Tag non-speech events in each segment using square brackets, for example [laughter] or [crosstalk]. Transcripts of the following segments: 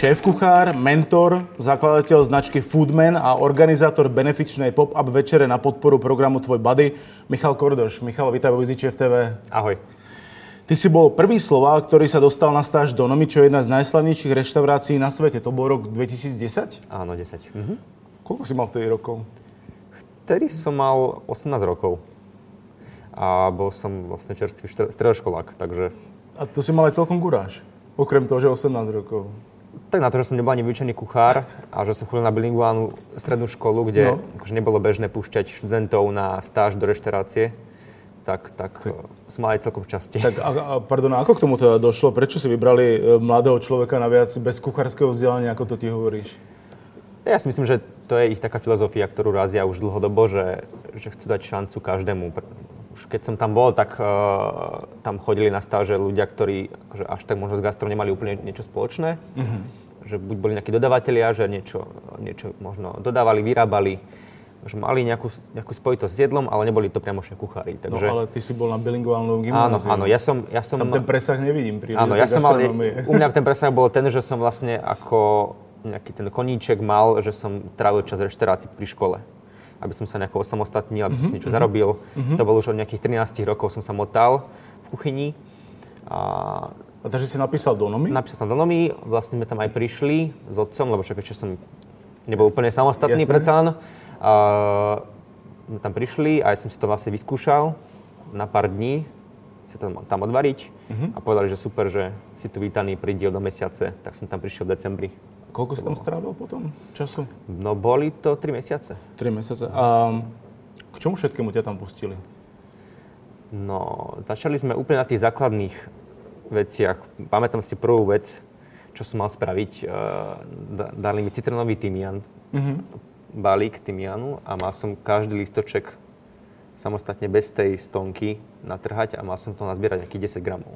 Šéf-kuchár, mentor, zakladateľ značky Foodman a organizátor benefičnej pop-up večere na podporu programu Tvoj Buddy, Michal Kordoš. Michal, vítaj vo Viziče TV. Ahoj. Ty si bol prvý Slovák, ktorý sa dostal na stáž do Nomy, čo je jedna z najslavnejších reštaurácií na svete. To bol rok 2010? Áno, 10. Mhm. Koľko si mal vtedy rokov? Vtedy som mal 18 rokov. A bol som vlastne čerstvý stredoškolák, takže... A to si mal aj celkom guráž. Okrem toho, že 18 rokov. Tak na to, že som nebol ani vyučený kuchár a že som chodil na bilinguálnu strednú školu, kde no. akože nebolo bežné púšťať študentov na stáž do reštaurácie, tak, tak, tak. som mal aj celkom šťastie. Tak, a, a, pardon, ako k tomu teda došlo? Prečo si vybrali e, mladého človeka naviac bez kuchárskeho vzdelania, ako to ty hovoríš? Ja si myslím, že to je ich taká filozofia, ktorú razia už dlhodobo, že, že chcú dať šancu každému už keď som tam bol, tak uh, tam chodili na stáže ľudia, ktorí akože až tak možno s gastro nemali úplne niečo spoločné. Mm-hmm. Že buď boli nejakí dodavatelia, že niečo, niečo možno dodávali, vyrábali, že mali nejakú, nejakú spojitosť s jedlom, ale neboli to priamo kuchári. No, takže... No ale ty si bol na bilinguálnom gymnáziu. Áno, áno, ja som... Ja som tam ten presah nevidím pri Áno, ja som mal, u mňa ten presah bol ten, že som vlastne ako nejaký ten koníček mal, že som trávil čas reštaurácii pri škole aby som sa nejako osamostatnil, aby som mm-hmm. si niečo zarobil. Mm-hmm. To bolo už od nejakých 13 rokov som sa motal v kuchyni. A, a takže si napísal do Nomy? Napísal som do Nomy, vlastne sme tam aj prišli s otcom, lebo však ešte som nebol úplne samostatný Jasne. predsa len. Sme tam prišli a ja som si to vlastne vyskúšal na pár dní, si to tam odvariť mm-hmm. a povedali, že super, že si tu vítaný, prídi do mesiace, tak som tam prišiel v decembri. Koľko si tam strávil potom času? No boli to 3 mesiace. 3 mesiace. A k čomu všetkému ťa tam pustili? No, začali sme úplne na tých základných veciach. Pamätám si prvú vec, čo som mal spraviť. Uh, dali mi citronový tymian, mm-hmm. balík tymianu a mal som každý listoček samostatne bez tej stonky natrhať a mal som to nazbierať nejakých 10 gramov.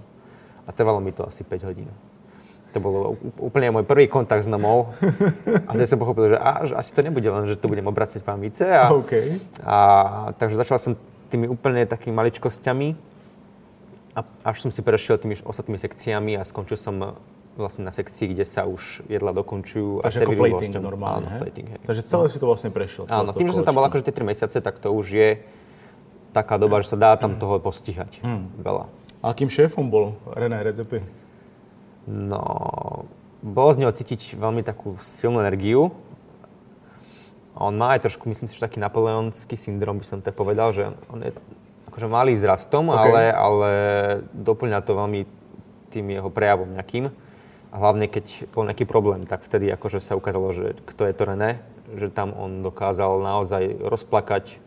A trvalo mi to asi 5 hodín. To bolo úplne môj prvý kontakt s nomou. A vtedy som pochopil, že, á, že asi to nebude len, že tu budem obracať pamice. A, okay. a, takže začal som tými úplne takými maličkosťami. A až som si prešiel tými ostatnými sekciami a skončil som vlastne na sekcii, kde sa už jedla dokončujú. Takže ako plating normálne, Áno, plating, hej. Takže celé no. si to vlastne prešiel. Áno, tým, že som tam bol akože tie 3 mesiace, tak to už je taká doba, že sa dá tam toho postihať hmm. veľa. A akým šéfom bol René Redzepi? No, bolo z neho cítiť veľmi takú silnú energiu. On má aj trošku, myslím si, že taký napoleonský syndrom, by som tak povedal, že on je akože malý vzrastom, okay. ale, ale doplňa to veľmi tým jeho prejavom nejakým. A hlavne, keď bol nejaký problém, tak vtedy akože sa ukázalo, že kto je to René, že tam on dokázal naozaj rozplakať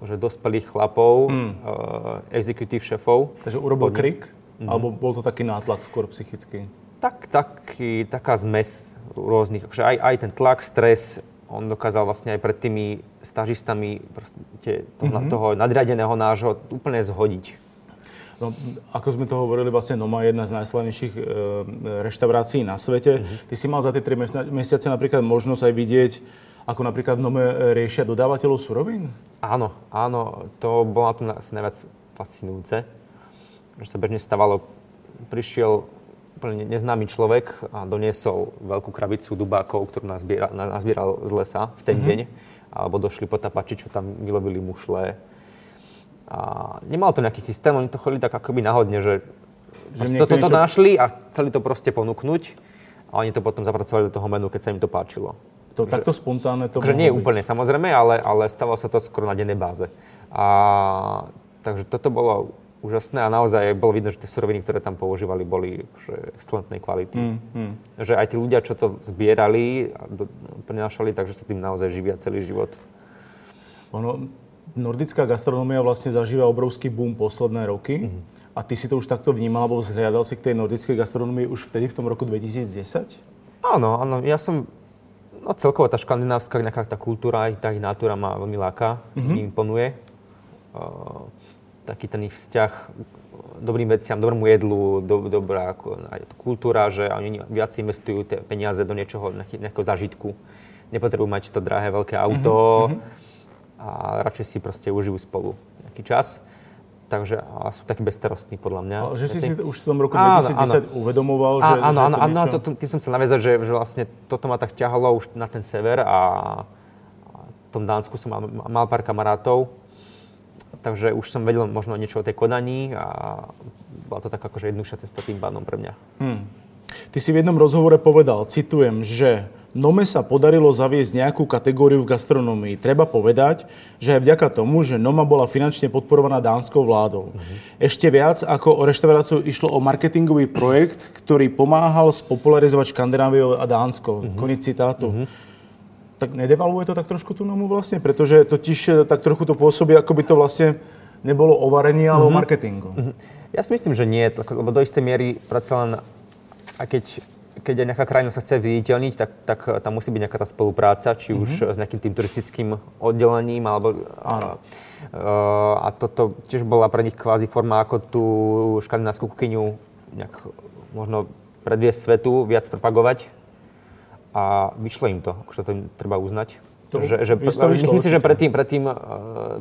že dospelých chlapov, hmm. uh, executive šéfov. Takže urobil krik? Mm-hmm. Alebo bol to taký nátlak skôr psychický? Tak, taký, taká zmes rôznych, akože aj, aj ten tlak, stres, on dokázal vlastne aj pred tými stažistami proste to, mm-hmm. toho nadriadeného nášho úplne zhodiť. No, ako sme to hovorili, vlastne Noma je jedna z najslavnejších e, reštaurácií na svete. Mm-hmm. Ty si mal za tie tri mesiace napríklad možnosť aj vidieť, ako napríklad v Nome riešia dodávateľov surovín? Áno, áno, to bolo na tom najviac fascinujúce že sa bežne stávalo, prišiel úplne neznámy človek a doniesol veľkú krabicu dubákov, ktorú nazbieral, nazbieral z lesa v ten mm-hmm. deň, alebo došli potapači, čo tam vylovili mušle. A nemal to nejaký systém, oni to chodili tak akoby náhodne, že, že toto to, niečo... našli a chceli to proste ponúknuť a oni to potom zapracovali do toho menu, keď sa im to páčilo. To, že, takto spontánne to že nie je úplne samozrejme, ale, ale stalo sa to skoro na dennej báze. A, takže toto bolo úžasné a naozaj bolo vidno, že tie suroviny, ktoré tam používali, boli že excelentnej kvality. Mm, mm. Že aj tí ľudia, čo to zbierali a do, prinášali, takže sa tým naozaj živia celý život. Ono, nordická gastronomia vlastne zažíva obrovský boom posledné roky. Mm. A ty si to už takto vnímal, alebo vzhľadal si k tej nordickej gastronomii už vtedy v tom roku 2010? Áno, áno. Ja som No celkovo tá škandinávska nejaká tá kultúra, tá ich natúra ma veľmi láka, mm-hmm. mi imponuje. Uh, taký ten ich vzťah dobrým veciam, dobrému jedlu, do, dobrá ako, aj kultúra, že oni viac investujú tie peniaze do niečoho, nejakého zážitku. Nepotrebujú mať to drahé veľké auto mm-hmm. a radšej si proste užijú spolu nejaký čas. Takže a sú takí bezstarostní podľa mňa. Ale že si si už v tom roku 2010 áno, áno. uvedomoval, že, áno, že áno, to áno, niečo... to, tým som chcel naviazať, že, že vlastne toto ma tak ťahalo už na ten sever a v tom Dánsku som mal, mal pár kamarátov, takže už som vedel možno niečo o tej kodaní a bola to tak akože jednoduchšia cesta tým pádom pre mňa. Hmm. Ty si v jednom rozhovore povedal, citujem, že Nome sa podarilo zaviesť nejakú kategóriu v gastronomii. Treba povedať, že aj vďaka tomu, že Noma bola finančne podporovaná dánskou vládou. Uh-huh. Ešte viac ako o reštauráciu išlo o marketingový projekt, ktorý pomáhal spopularizovať Škandináviu a Dánsko. Uh-huh. Koniec citátu. Uh-huh. Tak nedevaluje to tak trošku tú Nomu vlastne? Pretože totiž eh, tak trochu to pôsobí, ako by to vlastne nebolo o varení, ale uh-huh. o marketingu. Uh-huh. Ja si myslím, že nie, lebo do istej miery predsa len, a keď keď aj nejaká krajina sa chce viditeľniť, tak, tak tam musí byť nejaká tá spolupráca, či už mm-hmm. s nejakým tým turistickým oddelením, alebo... Áno. Uh, a toto tiež bola pre nich kvázi forma, ako tú škandinávskú kuchyňu nejak možno predviesť svetu, viac propagovať. A vyšlo im to, akože to treba uznať. To, že, že, vyšlo, myslím si, že predtým, predtým uh,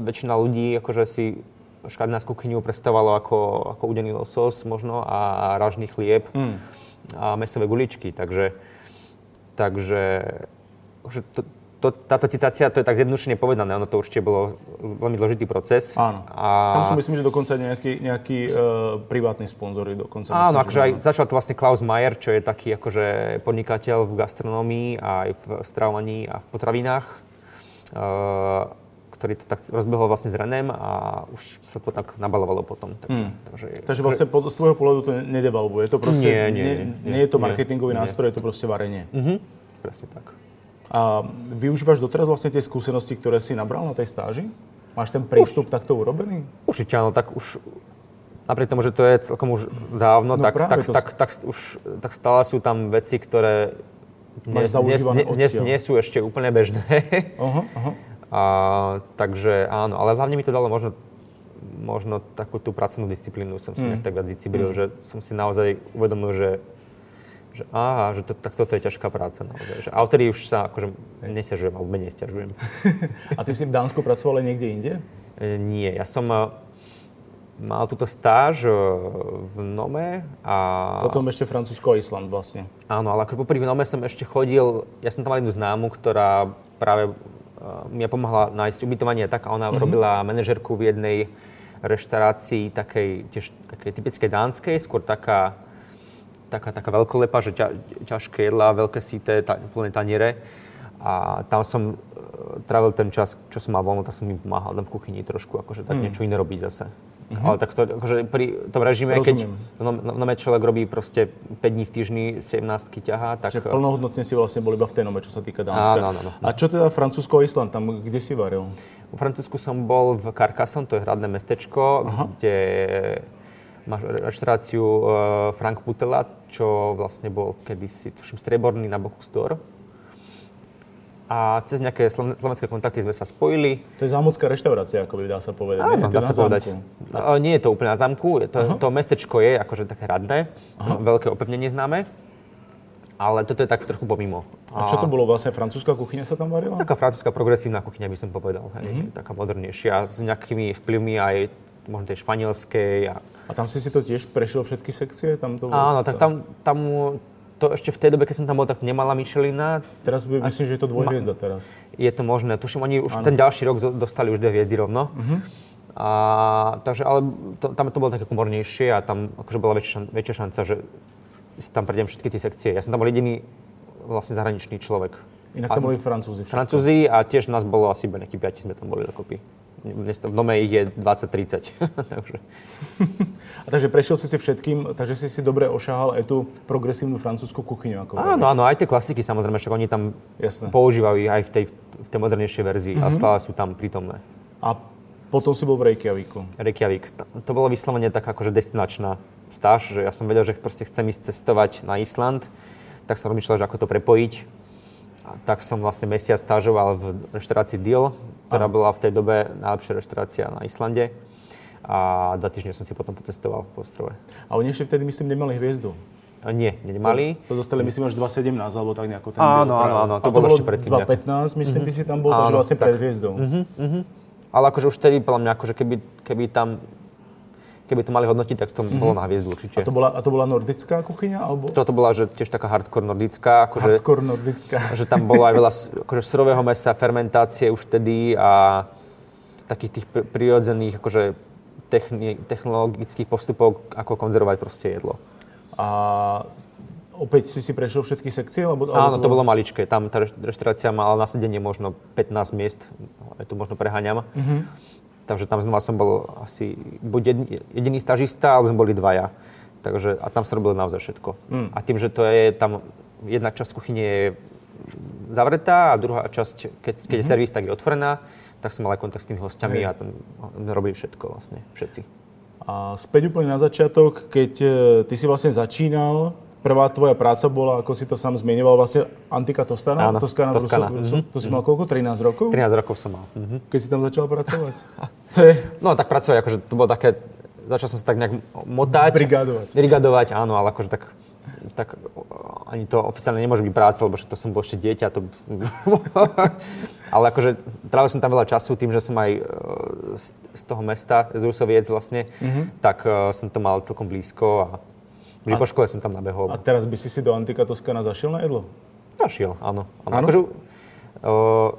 väčšina ľudí akože si škandinávskú kuchyňu predstavovalo ako, ako udený losos možno a ražný chlieb. Mm a mesové guličky. Takže, takže to, to, táto citácia, to je tak zjednodušene povedané, ono to určite bolo veľmi dôležitý proces. Áno. A... Tam si myslím, že dokonca nejaký, nejaký uh, privátny sponzory dokonca. Áno, myslím, akože aj začal to vlastne Klaus Mayer, čo je taký akože podnikateľ v gastronomii a aj v stravovaní a v potravinách. Uh, ktorý to tak rozbehol vlastne s Renem a už sa to tak nabalovalo potom. Takže, hmm. takže, takže vlastne pod, z tvojho pohľadu to nedevalvuje. Je to proste, nie, nie, nie, nie, nie je to marketingový nie, nástroj, nie. je to proste varenie. Mm-hmm. Presne tak. A využívaš doteraz vlastne tie skúsenosti, ktoré si nabral na tej stáži? Máš ten prístup už, takto urobený? Určite áno, tak už napriek tomu, že to je celkom už dávno, no tak, tak, to... tak, tak, už, tak stále sú tam veci, ktoré dnes, dnes, dnes nie sú ešte úplne bežné. Uh-huh, uh-huh. A, takže áno, ale hlavne mi to dalo možno, možno takú tú pracovnú disciplínu, som si mm. tak viac vycibril, mm. že som si naozaj uvedomil, že že aha, že to, tak toto je ťažká práca naozaj. Že, a odtedy už sa akože nesiažujem, alebo menej stiažujem. [laughs] a ty si v Dánsku pracoval aj niekde inde? E, nie, ja som e, mal túto stáž e, v Nome a... Potom ešte Francúzsko a Island vlastne. Áno, ale ako popri v Nome som ešte chodil, ja som tam mal jednu známu, ktorá práve mi pomohla nájsť ubytovanie tak a ona mm-hmm. robila manažerku v jednej reštaurácii takej, tiež takej typickej dánskej, skôr taká, taká, taká veľkolepa, že ťa, ťažké jedlá, veľké síte, ta, plné taniere. A tam som uh, trávil ten čas, čo som mal voľno, tak som im pomáhal tam v kuchyni trošku, akože tak mm. niečo iné robiť zase. Mm-hmm. Ale tak to, akože pri tom režime, Rozumiem. keď no, no, no, človek robí proste 5 dní v týždni, 17 ťahá, tak... Čiže plnohodnotne si vlastne bol iba v tej nome, čo sa týka Dánska. Áno, áno, áno. A čo teda Francúzsko a Island, tam kde si varil? V Francúzsku som bol v Carcassonne, to je hradné mestečko, Aha. kde máš reštauráciu uh, Frank Putela, čo vlastne bol kedysi, tuším, strieborný na boku Store a cez nejaké slovenské kontakty sme sa spojili. To je zámocká reštaurácia, ako by dá sa povedať. Áno, dá sa povedať. No, nie je to úplne na zámku, to, to mestečko je akože také radné, Aha. veľké opevnenie známe, ale toto je tak trochu pomimo. A, a čo to bolo vlastne, francúzska kuchyňa sa tam varila? Taká francúzska progresívna kuchyňa by som povedal, hej, mm-hmm. taká modernejšia, s nejakými vplyvmi aj možno tej španielskej. A... a tam si si to tiež prešiel všetky sekcie? Tam to bolo, Áno, tak tam, tam to ešte v tej dobe, keď som tam bol, tak nemala Michelina. Teraz by, myslím, že je to dvojhviezda teraz. Je to možné. Tuším, oni už ano. ten ďalší rok dostali už dve hviezdy rovno. Uh-huh. A, takže, ale to, tam to bolo také komornejšie a tam akože bola väčšia, väčšia šanca, že si tam prejdem všetky tie sekcie. Ja som tam bol jediný vlastne zahraničný človek. Inak tam boli Francúzi. Francúzi a tiež nás bolo asi iba nejakí piati sme tam boli dokopy. V dome ich je 20-30. [laughs] takže. [laughs] A takže prešiel si si všetkým, takže si si dobre ošahal aj tú progresívnu francúzsku kuchyňu. Ako áno, áno, aj tie klasiky samozrejme, však oni tam Jasné. používajú ich aj v tej, v tej modernejšej verzii mm-hmm. a mhm. stále sú tam prítomné. A potom si bol v Reykjavíku. Reykjavík. To bolo vyslovene taká akože destinačná stáž, že ja som vedel, že proste chcem ísť cestovať na Island, tak som rozmýšľal, že ako to prepojiť. tak som vlastne mesiac stážoval v reštaurácii Deal, ktorá Aha. bola v tej dobe najlepšia reštaurácia na Islande. A dva týždne som si potom pocestoval po ostrove. A oni ešte vtedy, myslím, nemali hviezdu. Nie, nemali. To, to dostali, myslím, až 2.17, alebo tak nejako ten Áno, áno, áno, to, to bolo ešte predtým. 2.15, myslím, mm-hmm. ty si tam bol, takže vlastne pred hviezdou. Mm-hmm, mm-hmm. Ale akože už vtedy, podľa mňa, akože keby, keby tam keby to mali hodnotiť, tak to mm-hmm. bolo na hviezdu určite. A to bola, a to bola nordická kuchyňa? Alebo? Toto bola že tiež taká hardcore nordická. Akože, hardcore nordická. Že tam bolo aj veľa akože surového mesa, fermentácie už vtedy a takých tých prirodzených akože techni- technologických postupov, ako konzervovať proste jedlo. A opäť si si prešiel všetky sekcie? Alebo, Áno, to bolo maličké. Tam tá reštaurácia mala nasadenie možno 15 miest, tu možno preháňam. Mm-hmm Takže tam znova som bol asi buď jediný stažista, alebo sme boli dvaja. Takže, a tam sa robilo naozaj všetko. Mm. A tým, že to je tam, jedna časť kuchyne je zavretá a druhá časť, keď, keď mm-hmm. je mhm. servis, tak je otvorená, tak som mal aj kontakt s tými hostiami hey. a tam robili všetko vlastne, všetci. A späť úplne na začiatok, keď e, ty si vlastne začínal, prvá tvoja práca bola, ako si to sám zmienoval, vlastne Antika Toskana. Áno, Toskana, Toskana. Mm-hmm. To si mal koľko? 13 rokov? 13 rokov som mal. Mm-hmm. Keď si tam začal pracovať? [laughs] to je... No tak pracovať, akože to bolo také, začal som sa tak nejak motať. Brigadovať. Brigadovať, áno, ale akože tak tak ani to oficiálne nemôže byť práca, lebo to som bol ešte dieťa. To... [laughs] ale akože trávil som tam veľa času tým, že som aj e, z toho mesta, z Rusoviec vlastne, mm-hmm. tak uh, som to mal celkom blízko a A, po škole som tam nabehol. A teraz by si si do Antika Toskana zašiel na jedlo? Zašiel, áno. áno. áno? Akože, uh,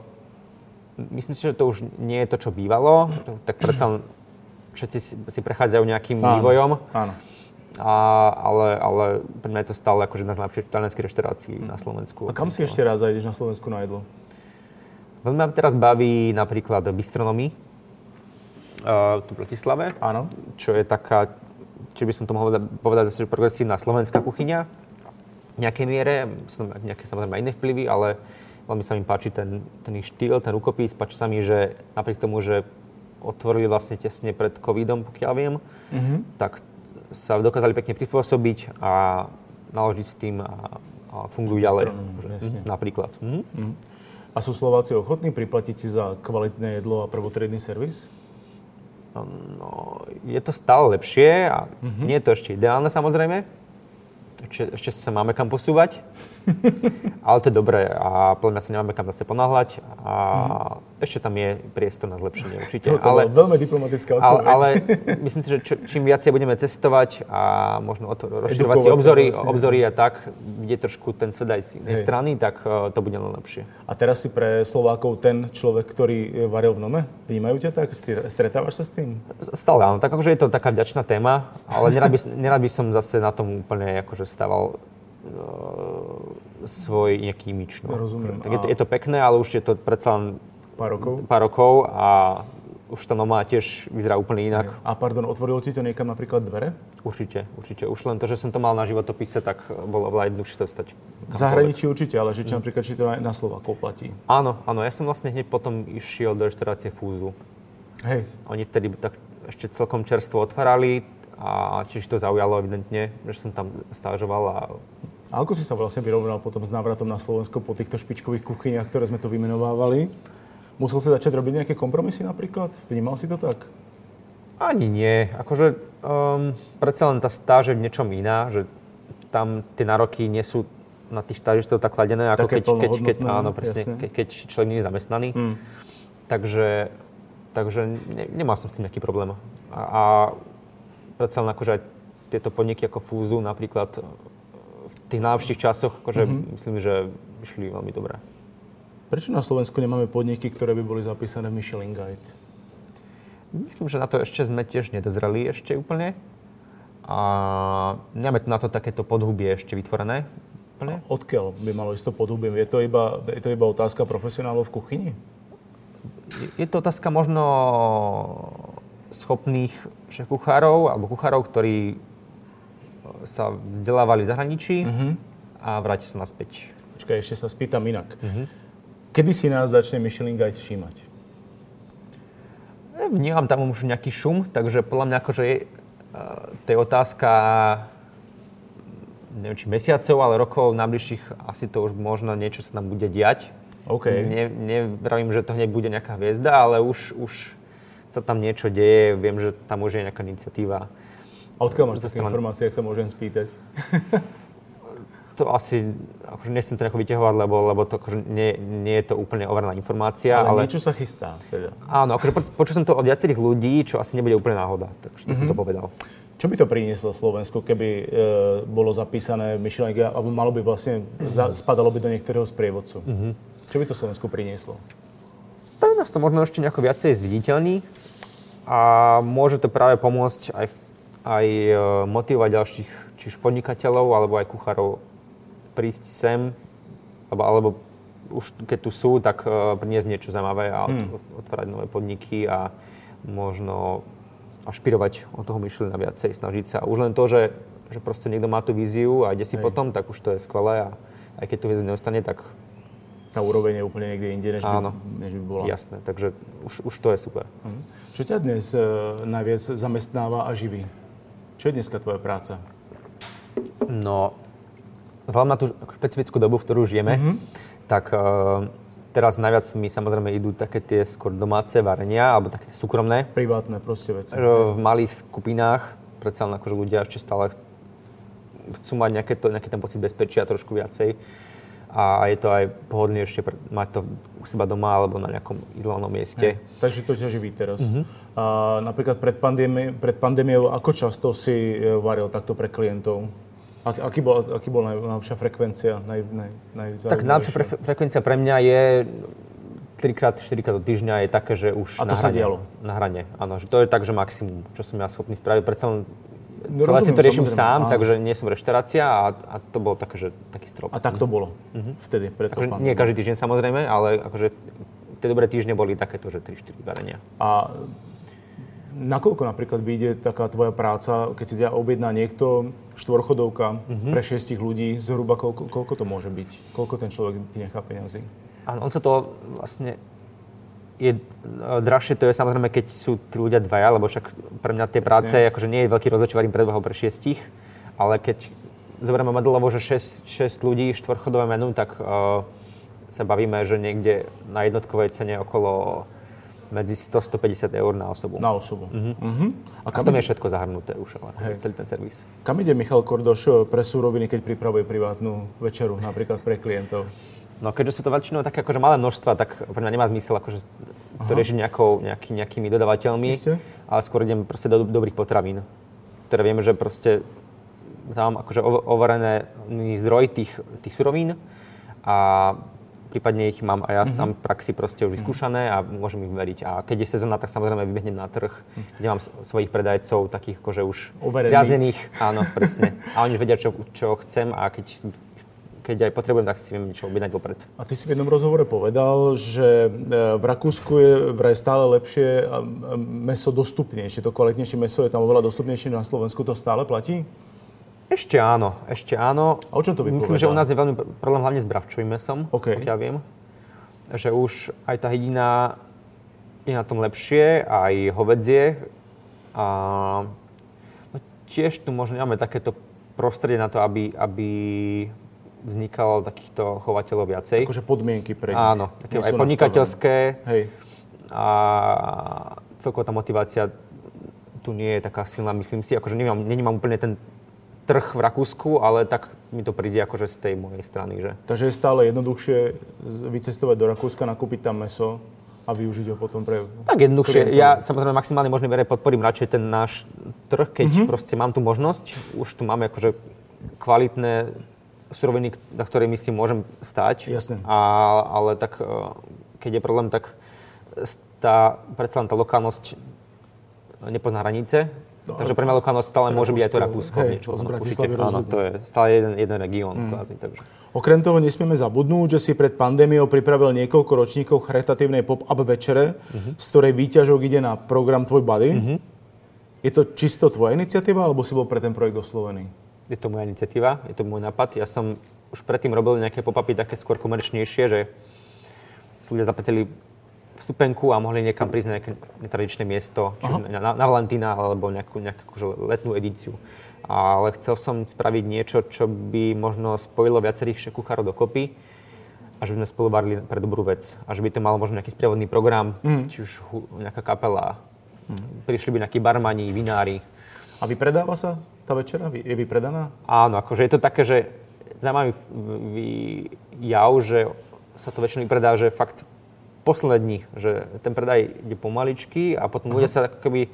myslím si, že to už nie je to, čo bývalo. Tak predsa všetci si, si prechádzajú nejakým áno, vývojom. Áno. A, ale, ale pre mňa je to stále akože jedna z najlepších talianských reštaurácií na Slovensku. A kam si ešte raz zajdeš na Slovensku na jedlo? Veľmi ma teraz baví napríklad bistronomy uh, tu v Bratislave. Áno. Čo je taká či by som to mohol povedať, že progresívna slovenská kuchyňa v nejakej miere. Sú tam nejaké samozrejme iné vplyvy, ale veľmi sa mi páči ten, ten ich štýl, ten rukopis. Páči sa mi, že napriek tomu, že otvorili vlastne tesne pred covidom, pokiaľ viem, mm-hmm. tak sa dokázali pekne prispôsobiť a naložiť s tým a, a fungujú ďalej. Hm, napríklad. Mm-hmm. A sú Slováci ochotní priplatiť si za kvalitné jedlo a prvotriedný servis? No, je to stále lepšie a mm-hmm. nie je to ešte ideálne samozrejme. Ešte, ešte sa máme kam posúvať. [laughs] Ale to je dobré a podľa mňa sa nemáme kam zase ponáhľať a mm. ešte tam je priestor na zlepšenie určite. To, to ale, veľmi diplomatická odpoveď. Ale, ale [laughs] myslím si, že čo, čím viacej budeme cestovať a možno rozširovať si obzory, vlastne. obzory a tak, kde trošku ten svet aj z inej strany, tak uh, to bude len lepšie. A teraz si pre Slovákov ten človek, ktorý varil v Nome? Vnímajú ťa tak? Stretávaš sa s tým? Stále áno. Tak akože je to taká vďačná téma, ale nerad by, nerad by som zase na tom úplne akože stával uh, svoj nejaký imič. No. Rozumiem. Tak je, to, je to pekné, ale už je to predsa len pár rokov, pár rokov a už to Noma tiež vyzerá úplne inak. A pardon, otvorilo ti to niekam napríklad dvere? Určite, určite. Už len to, že som to mal na životopise, tak bolo oveľa jednoduchšie to vstať. V zahraničí určite, ale že či mm. napríklad či to na Slovákov platí? Áno, áno. Ja som vlastne hneď potom išiel do reštaurácie Fúzu. Hej. Oni vtedy tak ešte celkom čerstvo otvárali, a čiže to zaujalo evidentne, že som tam stážoval a a ako si sa vlastne vyrovnal potom s návratom na Slovensko po týchto špičkových kuchyniach, ktoré sme tu vymenovávali? Musel si začať robiť nejaké kompromisy napríklad? Vnímal si to tak? Ani nie. Akože um, predsa len tá stáž je v niečom iná, že tam tie nároky nie sú na tých stážistov tak kladené, ako keď, keď, keď, áno, presne, keď, keď človek nie je zamestnaný. Hmm. Takže, takže ne, nemal som s tým nejaký problém. A, a predsa len akože aj tieto podniky ako Fúzu napríklad v tých najlepších časoch, akože mm-hmm. myslím, že išli veľmi dobre. Prečo na Slovensku nemáme podniky, ktoré by boli zapísané v Michelin Guide? Myslím, že na to ešte sme tiež nedozreli ešte úplne. A nemáme tu na to takéto podhubie ešte vytvorené. Úplne. A odkiaľ by malo ísť to podhubie? Je to iba, je to iba otázka profesionálov v kuchyni? Je to otázka možno schopných šéf-kuchárov alebo kuchárov, ktorí e, sa vzdelávali v zahraničí uh-huh. a vráti sa naspäť. Počkaj, ešte sa spýtam inak. Uh-huh. Kedy si nás začne Michelin Guide všímať? E, vnímam tam už nejaký šum, takže podľa mňa akože je, uh, to je otázka neviem či mesiacov, ale rokov najbližších asi to už možno niečo sa tam bude diať. OK. Ne, nevravím, že to hneď bude nejaká hviezda, ale už, už sa tam niečo deje, viem, že tam už je nejaká iniciatíva. A odkiaľ máš také informácie, ak sa môžem spýtať? [laughs] to asi, akože nechcem to nejako vyťahovať, lebo, lebo to akože nie, nie je to úplne overená informácia. Ale, ale niečo sa chystá teda. Áno, akože počul som to od viacerých ľudí, čo asi nebude úplne náhoda, takže mm-hmm. som to mhm. povedal. Čo by to prinieslo Slovensku, keby e, bolo zapísané myšlenky, alebo malo by vlastne, za, spadalo by do niektorého sprievodcu? Mm-hmm. Čo by to Slovensku prinieslo? Nás to možno ešte nejako viacej zviditeľní a môže to práve pomôcť aj, aj e, motivovať ďalších, či už podnikateľov, alebo aj kuchárov prísť sem, alebo, alebo už keď tu sú, tak uh, priniesť niečo zaujímavé a hmm. otvárať nové podniky a možno ašpirovať od toho myšlenia viacej, snažiť sa. Už len to, že, že proste niekto má tú víziu a ide si Hej. potom, tak už to je skvelé a aj keď tu hviezda neostane, tak... Tá úroveň je úplne niekde inde, než, Áno, by, než by bola. jasné, takže už, už to je super. Mhm. Čo ťa dnes uh, najviac zamestnáva a živí? Čo je dneska tvoja práca? No, vzhľadom na tú špecifickú dobu, v ktorú žijeme, mm-hmm. tak uh, teraz najviac mi samozrejme idú také tie skôr domáce varenia, alebo také tie súkromné. Privátne proste veci. Uh, v malých skupinách, predsa len akože ľudia ešte stále chcú mať nejaké to, nejaký ten pocit bezpečia trošku viacej. A je to aj pohodlnejšie mať to u seba doma alebo na nejakom izolovanom mieste. Hej. Takže to ťa živí teraz. Mm-hmm. A napríklad pred, pandémi- pred pandémiou, ako často si e, varil takto pre klientov? Aký bol, aký bol naj, najlepšia frekvencia? Naj, naj, naj, tak najlepšia pre, frekvencia pre mňa je 3 4 krát do týždňa je také, že už A to na sa dialo? Na hrane, áno. Že to je tak, že maximum, čo som ja schopný spraviť. Predsa len no, celé si to riešim sám, áno. takže nie som reštaurácia a, a to bolo také, že taký strop. A tak to bolo mm-hmm. vtedy, pred akože Nie každý týždeň samozrejme, ale akože tie dobré týždne boli takéto, že 3-4 varenia. A Nakoľko napríklad vyjde taká tvoja práca, keď si ťa objedná niekto, štvorchodovka mm-hmm. pre šiestich ľudí, zhruba koľko, koľko to môže byť? Koľko ten človek ti nechá peniazy? Áno, on sa to vlastne je e, drahšie, to je samozrejme, keď sú tí ľudia dvaja, lebo však pre mňa tie práce, Jasne. akože nie je veľký rozdiel, či varím pre dvoch pre šiestich, ale keď zoberieme modelovo, že 6, 6 ľudí, štvorchodové menu, tak uh, sa bavíme, že niekde na jednotkovej cene okolo medzi 100-150 eur na osobu. Na osobu. Uh-huh. Uh-huh. A, kam a tam ide... je všetko zahrnuté už, ale Hej. celý ten servis. Kam ide Michal Kordoš eh, pre súroviny, keď pripravuje privátnu večeru, napríklad pre klientov? No keďže sú to väčšinou také akože malé množstva, tak pre mňa nemá zmysel akože to riešiť nejakou, nejaký, nejakými dodavateľmi, Isté? ale skôr idem proste do dobrých potravín, ktoré vieme, že proste mám akože overený zdroj tých, tých surovín a prípadne ich mám aj ja mm-hmm. sám v praxi proste už vyskúšané a môžem ich veriť. A keď je sezóna, tak samozrejme vybehnem na trh, kde mám svojich predajcov, takých akože už spriaznených. Áno, presne. A oni už vedia, čo, čo chcem a keď keď aj potrebujem, tak si viem niečo objednať vopred. A ty si v jednom rozhovore povedal, že e, v Rakúsku je vraj stále lepšie meso dostupnejšie, to kvalitnejšie meso je tam oveľa dostupnejšie, na Slovensku to stále platí? Ešte áno, ešte áno. A o čom to vypovedá? Myslím, že u nás je veľmi problém hlavne s bravčovým mesom, okay. pokiaľ viem. Že už aj tá hydina je na tom lepšie, aj hovedzie. A no, tiež tu možno nemáme takéto prostredie na to, aby, aby vznikalo takýchto chovateľov viacej. Akože podmienky pre nich. Áno, také aj podnikateľské. Hej. A celková tá motivácia tu nie je taká silná, myslím si. Akože nemám, nemám úplne ten trh v Rakúsku, ale tak mi to príde akože z tej mojej strany. Že... Takže je stále jednoduchšie vycestovať do Rakúska, nakúpiť tam meso a využiť ho potom pre... Tak jednoduchšie. Ja samozrejme maximálne možný vere podporím radšej ten náš trh, keď mm-hmm. proste mám tu možnosť. Už tu máme akože kvalitné suroviny, na ktorými si môžem stať. Jasne. A, ale tak, e, keď je problém, tak tá, predsa len tá lokálnosť nepozná hranice No, takže pre mňa lokálnosť stále Rakúsko, môže byť aj to Rakúsko. Hej, niečo, z Bratislavy Áno, to je stále jeden, jeden región. Mm. Kvázi, takže. Okrem toho nesmieme zabudnúť, že si pred pandémiou pripravil niekoľko ročníkov charitatívnej pop-up večere, mm-hmm. z ktorej výťažok ide na program Tvoj Buddy. Mm-hmm. Je to čisto tvoja iniciatíva, alebo si bol pre ten projekt oslovený? Je to moja iniciatíva, je to môj nápad. Ja som už predtým robil nejaké pop-upy také skôr komerčnejšie, že si ľudia zaplatili vstupenku a mohli niekam prísť na nejaké netradičné miesto, či na, na Valentína alebo nejakú, nejakú akože letnú edíciu. Ale chcel som spraviť niečo, čo by možno spojilo viacerých kuchárov dokopy a že by sme spolu varili pre dobrú vec. A že by to malo možno nejaký sprievodný program, mm. či už nejaká kapela, mm. prišli by nejakí barmani, vinári. A vypredáva sa tá večera? Je vypredaná? Áno, akože je to také, že zaujímavý jav, že sa to väčšinou vypredá, že fakt posledné dni, že ten predaj ide pomaličky a potom ľudia sa ako keby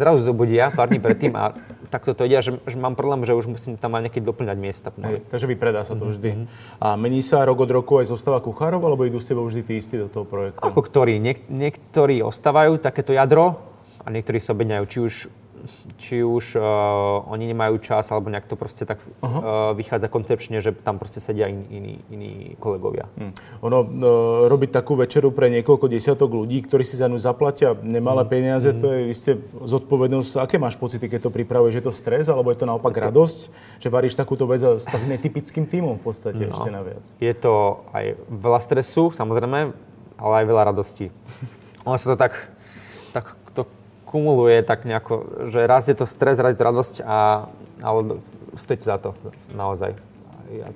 zrazu zobudia pár dní predtým a takto to ide, že, že mám problém, že už musím tam mať nejaké doplňať miesta. Hej, takže vypredá sa to mm-hmm. vždy. A mení sa rok od roku aj zostáva kuchárov, alebo idú s tebou vždy tí istí do toho projektu? Ako ktorí. Niek- niektorí ostávajú takéto jadro a niektorí sa objednajú, či už či už uh, oni nemajú čas, alebo nejak to proste tak uh, vychádza koncepčne, že tam proste sedia in, iní, iní kolegovia. Hmm. Ono, uh, robiť takú večeru pre niekoľko desiatok ľudí, ktorí si za ňu zaplatia nemalé hmm. peniaze, hmm. to je isté zodpovednosť. Aké máš pocity, keď to pripravuješ? Je to stres, alebo je to naopak to... radosť, že varíš takúto vec s tak netypickým týmom v podstate no, ešte naviac? Je to aj veľa stresu, samozrejme, ale aj veľa radosti. ono sa to tak, tak kumuluje tak nejako, že raz je to stres, raz je to radosť, a, ale stojí to za to, naozaj. Ja,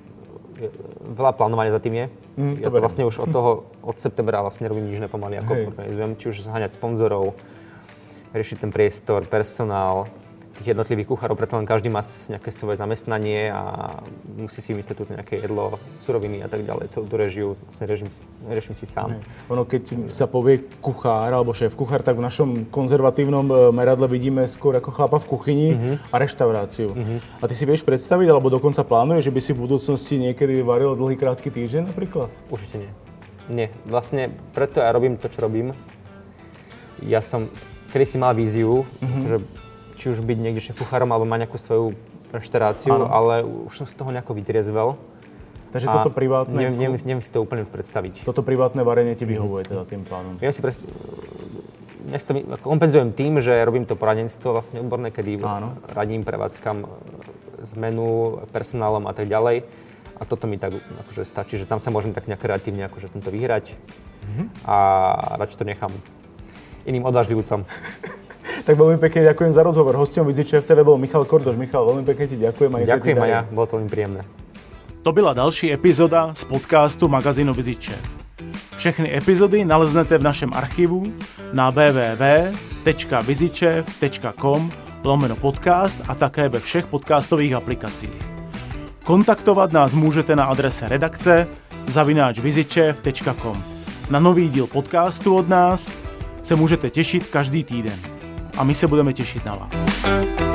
je, veľa plánovania za tým je. Mm, ja to, vlastne už od toho, od septembra vlastne robím nič nepomaly, ako organizujem, či už zháňať sponzorov, riešiť ten priestor, personál, tých jednotlivých kuchárov, predsa len každý má nejaké svoje zamestnanie a musí si vymyslieť tu nejaké jedlo, suroviny a tak ďalej, celú tú režiu vlastne režim, režim si sám. Ono, keď sa povie kuchár alebo šéf kuchár, tak v našom konzervatívnom e, meradle vidíme skôr ako chlapa v kuchyni uh-huh. a reštauráciu. Uh-huh. A ty si vieš predstaviť, alebo dokonca plánuješ, že by si v budúcnosti niekedy varil dlhý krátky týždeň napríklad? Určite nie. Nie, vlastne preto ja robím to, čo robím. Ja som kedy si mal víziu, uh-huh. že či už byť niekde kuchárom alebo mať nejakú svoju reštauráciu, ano. ale už som z toho nejako vytriezvel. Takže toto privátne... Neviem, neviem, neviem si to úplne predstaviť. Toto privátne varenie ti vyhovuje teda tým plánom? Ja si predst... ja si to kompenzujem tým, že robím to poradenstvo vlastne odborné, kedy Áno. radím prevádzkam zmenu personálom a tak ďalej. A toto mi tak akože stačí, že tam sa môžem tak nejak kreatívne akože tento vyhrať mm-hmm. a radšej to nechám iným odvážlivcom. [laughs] Tak veľmi pekne ďakujem za rozhovor. Hostom Viziče v TV bol Michal Kordoš. Michal, veľmi pekne ti ďakujem. A ďakujem, Maja, bolo to veľmi príjemné. To byla další epizoda z podcastu magazínu Viziče. Všechny epizody naleznete v našem archivu na www.vizičev.com lomeno podcast a také ve všech podcastových aplikacích. Kontaktovat nás můžete na adrese redakce zavináčvizičev.com. Na nový díl podcastu od nás se můžete těšit každý týden a my se budeme těšit na vás.